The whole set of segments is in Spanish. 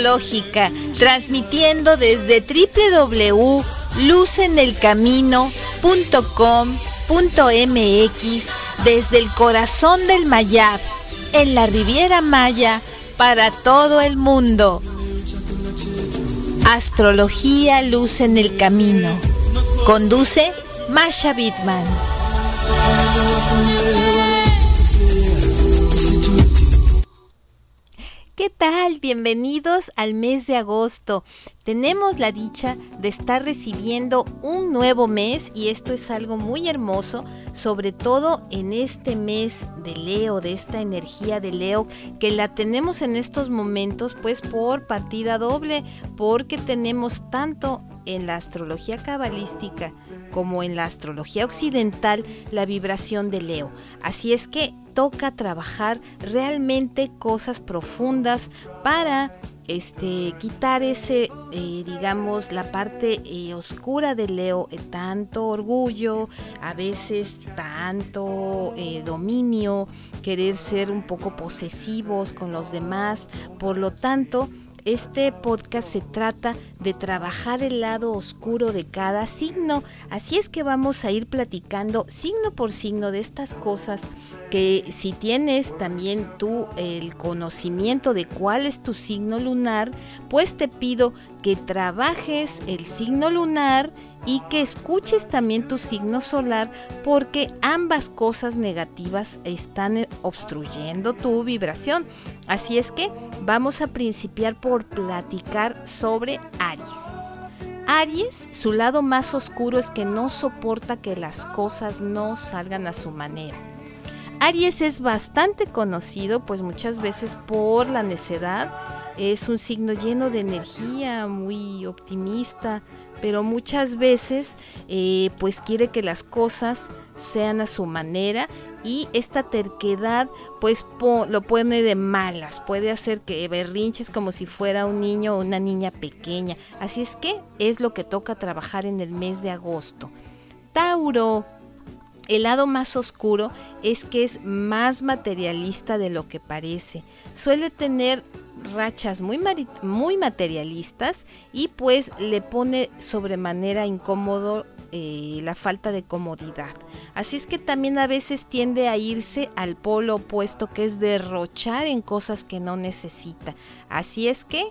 Astrológica, transmitiendo desde www.lucenelcamino.com.mx desde el corazón del Mayab, en la Riviera Maya, para todo el mundo. Astrología Luz en el Camino. Conduce Masha Bitman. Bienvenidos al mes de agosto. Tenemos la dicha de estar recibiendo un nuevo mes y esto es algo muy hermoso, sobre todo en este mes de Leo, de esta energía de Leo, que la tenemos en estos momentos pues por partida doble, porque tenemos tanto en la astrología cabalística como en la astrología occidental la vibración de Leo. Así es que toca trabajar realmente cosas profundas para este, quitar ese, eh, digamos, la parte eh, oscura de Leo, eh, tanto orgullo, a veces tanto dominio, querer ser un poco posesivos con los demás. Por lo tanto, este podcast se trata de trabajar el lado oscuro de cada signo, así es que vamos a ir platicando signo por signo de estas cosas que si tienes también tú el conocimiento de cuál es tu signo lunar, pues te pido que trabajes el signo lunar y que escuches también tu signo solar porque ambas cosas negativas están obstruyendo tu vibración. Así es que vamos a principiar por platicar sobre Aries. Aries, su lado más oscuro es que no soporta que las cosas no salgan a su manera. Aries es bastante conocido pues muchas veces por la necedad, es un signo lleno de energía, muy optimista, pero muchas veces eh, pues quiere que las cosas sean a su manera y esta terquedad pues lo pone de malas, puede hacer que berrinches como si fuera un niño o una niña pequeña. Así es que es lo que toca trabajar en el mes de agosto. Tauro, el lado más oscuro es que es más materialista de lo que parece. Suele tener rachas muy, muy materialistas y pues le pone sobremanera incómodo eh, la falta de comodidad. Así es que también a veces tiende a irse al polo opuesto que es derrochar en cosas que no necesita. Así es que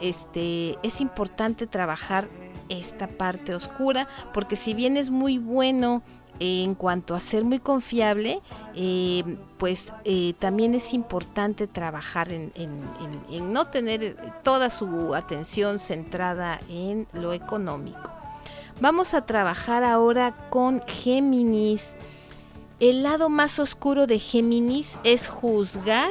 este, es importante trabajar esta parte oscura porque si bien es muy bueno en cuanto a ser muy confiable, eh, pues eh, también es importante trabajar en, no tener toda su atención centrada en lo económico. Vamos a trabajar ahora con Géminis. El lado más oscuro de Géminis es juzgar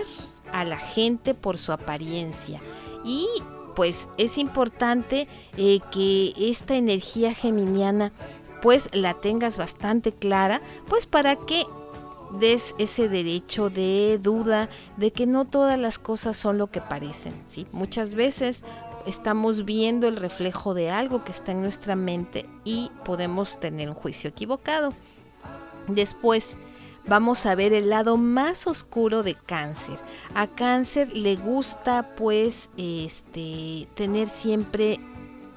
a la gente por su apariencia y pues es importante eh, que esta energía geminiana pues la tengas bastante clara, pues para que des ese derecho de duda de que no todas las cosas son lo que parecen, ¿sí? Muchas veces estamos viendo el reflejo de algo que está en nuestra mente y podemos tener un juicio equivocado. Después vamos a ver el lado más oscuro de cáncer. A cáncer le gusta pues este tener siempre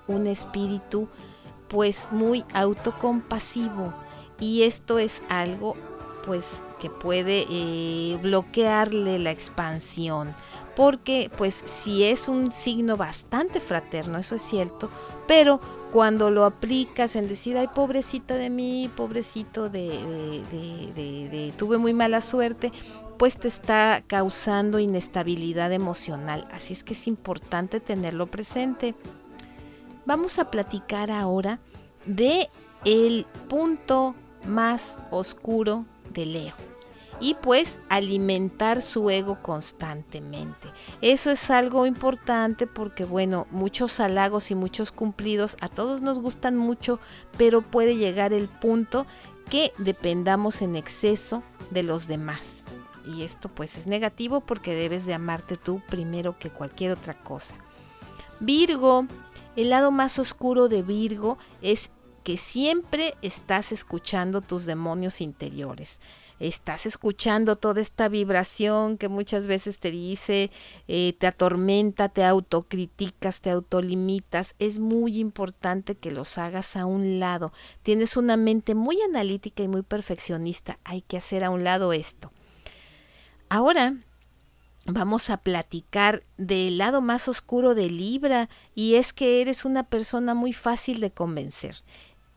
un espíritu pues muy autocompasivo. Y esto es algo pues que puede eh, bloquearle la expansión. Porque pues si es un signo bastante fraterno eso es cierto pero cuando lo aplicas en decir ay pobrecita de mí pobrecito de, de tuve muy mala suerte pues te está causando inestabilidad emocional. Así es que es importante tenerlo presente vamos a platicar ahora de el punto más oscuro de Leo y pues alimentar su ego constantemente. Eso es algo importante porque bueno, muchos halagos y muchos cumplidos a todos nos gustan mucho, pero puede llegar el punto que dependamos en exceso de los demás. Y esto pues es negativo porque debes de amarte tú primero que cualquier otra cosa. Virgo el lado más oscuro de Virgo es que siempre estás escuchando tus demonios interiores estás escuchando toda esta vibración que muchas veces te dice, eh, te atormenta, te autocriticas, te autolimitas, es muy importante que los hagas a un lado. Tienes una mente muy analítica y muy perfeccionista, hay que hacer a un lado esto. Ahora vamos a platicar del lado más oscuro de Libra y es que eres una persona muy fácil de convencer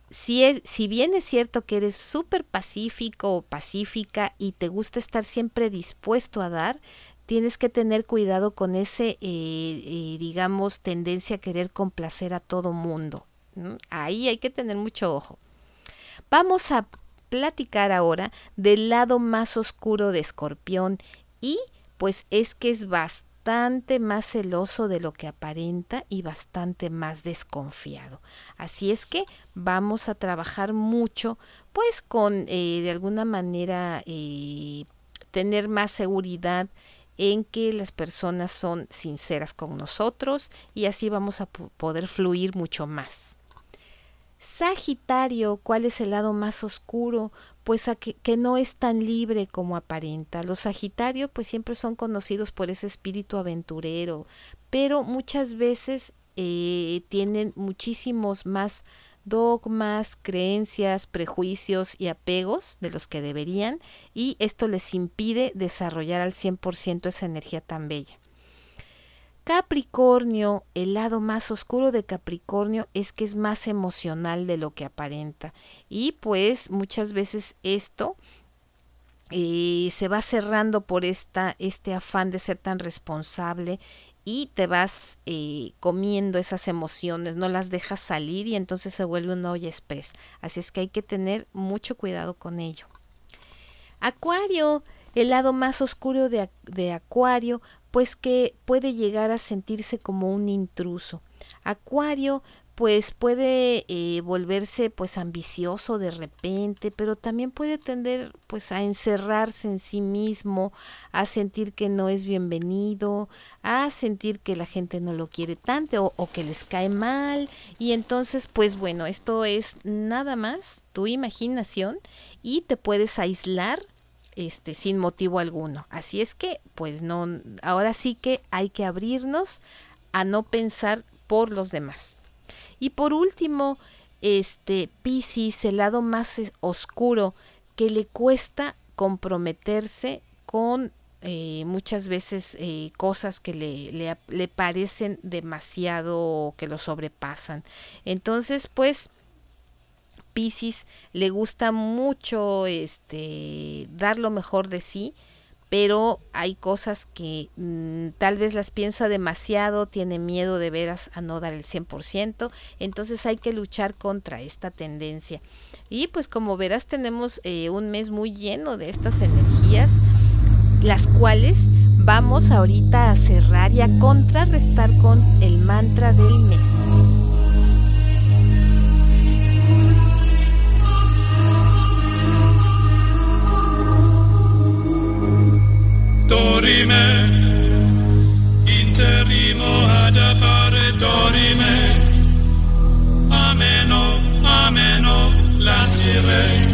si, es, si bien es cierto que eres súper pacífico o pacífica y te gusta estar siempre dispuesto a dar, tienes que tener cuidado con ese, eh, eh, digamos, tendencia a querer complacer a todo mundo. Ahí hay que tener mucho ojo. Vamos a platicar ahora del lado más oscuro de Escorpión y pues es que es bastante más celoso de lo que aparenta y bastante más desconfiado. Así es que vamos a trabajar mucho, pues con eh, de alguna manera eh, tener más seguridad en que las personas son sinceras con nosotros y así vamos a poder fluir mucho más. Sagitario, ¿cuál es el lado más oscuro? Pues a que, no es tan libre como aparenta. Los Sagitarios pues siempre son conocidos por ese espíritu aventurero, pero muchas veces eh, tienen muchísimos más dogmas, creencias, prejuicios y apegos de los que deberían y esto les impide desarrollar al 100% esa energía tan bella. Capricornio, el lado más oscuro de Capricornio es que es más emocional de lo que aparenta. Y pues muchas veces esto eh, se va cerrando por esta, este afán de ser tan responsable y te vas eh, comiendo esas emociones, no las dejas salir y entonces se vuelve un olla express. Así es que hay que tener mucho cuidado con ello. Acuario, el lado más oscuro de, de Acuario pues que puede llegar a sentirse como un intruso. Acuario pues puede eh, volverse pues ambicioso de repente, pero también puede tender pues a encerrarse en sí mismo, a sentir que no es bienvenido, a sentir que la gente no lo quiere tanto o, o que les cae mal y entonces pues bueno, esto es nada más tu imaginación y te puedes aislar este, sin motivo alguno. Así es que, pues no, ahora sí que hay que abrirnos a no pensar por los demás. Y por último, este Piscis, el lado más oscuro que le cuesta comprometerse con eh, muchas veces eh, cosas que le, le, le parecen demasiado que lo sobrepasan. Entonces, pues Piscis le gusta mucho este dar lo mejor de sí, pero hay cosas que mm, tal vez las piensa demasiado, tiene miedo de veras a no dar el 100%, entonces hay que luchar contra esta tendencia. Y pues como verás tenemos eh, un mes muy lleno de estas energías, las cuales vamos ahorita a cerrar y a contrarrestar con el mantra del mes. Dorime, interimo ad appare dorime, ameno, ameno, lancire,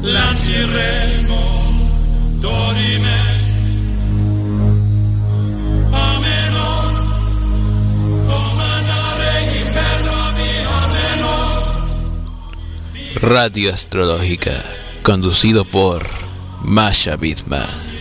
lanciremo, dorime. Ameno, comandare impero ameno. Radio Astrológica, conducido por Masha Bitman.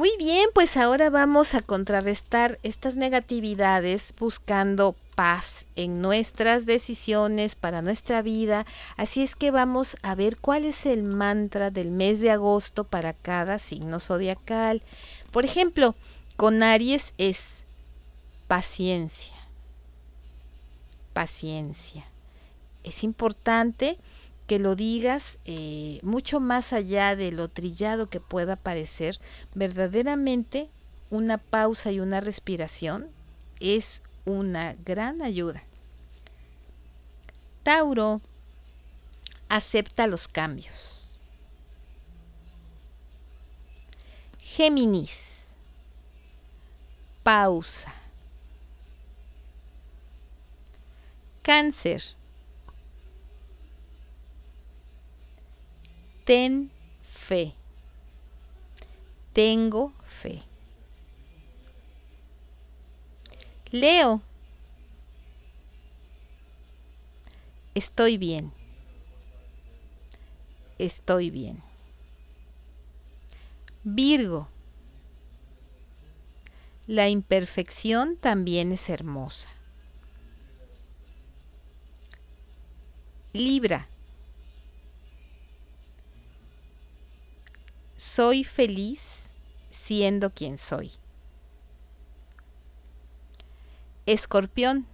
Muy bien, pues ahora vamos a contrarrestar estas negatividades buscando paz en nuestras decisiones para nuestra vida. Así es que vamos a ver cuál es el mantra del mes de agosto para cada signo zodiacal. Por ejemplo, con Aries es paciencia. Paciencia. Es importante que lo digas eh, mucho más allá de lo trillado que pueda parecer, verdaderamente una pausa y una respiración es una gran ayuda. Tauro, acepta los cambios. Géminis, pausa. Cáncer, ten fe. Tengo fe. Leo, estoy bien. Estoy bien. Virgo, la imperfección también es hermosa. Libra, soy feliz siendo quien soy. Escorpión,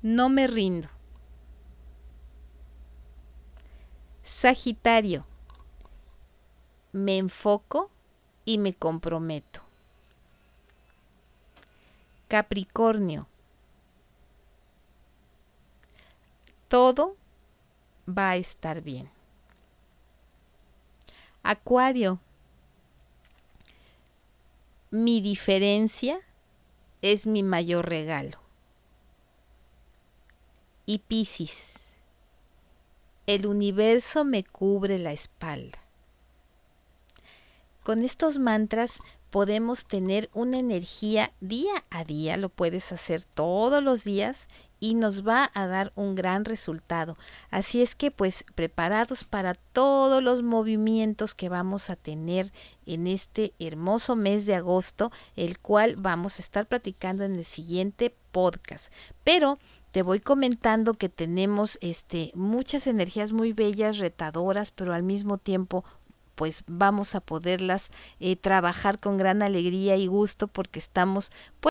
no me rindo. Sagitario, me enfoco y me comprometo. Capricornio, todo va a estar bien. Acuario, mi diferencia es mi mayor regalo. Y Piscis, el universo me cubre la espalda. Con estos mantras podemos tener una energía día a día, lo puedes hacer todos los días y nos va a dar un gran resultado. Así es que pues preparados para todos los movimientos que vamos a tener en este hermoso mes de agosto, el cual vamos a estar platicando en el siguiente podcast. Pero te voy comentando que tenemos este muchas energías muy bellas, retadoras, pero al mismo tiempo pues vamos a poderlas eh, trabajar con gran alegría y gusto porque estamos pues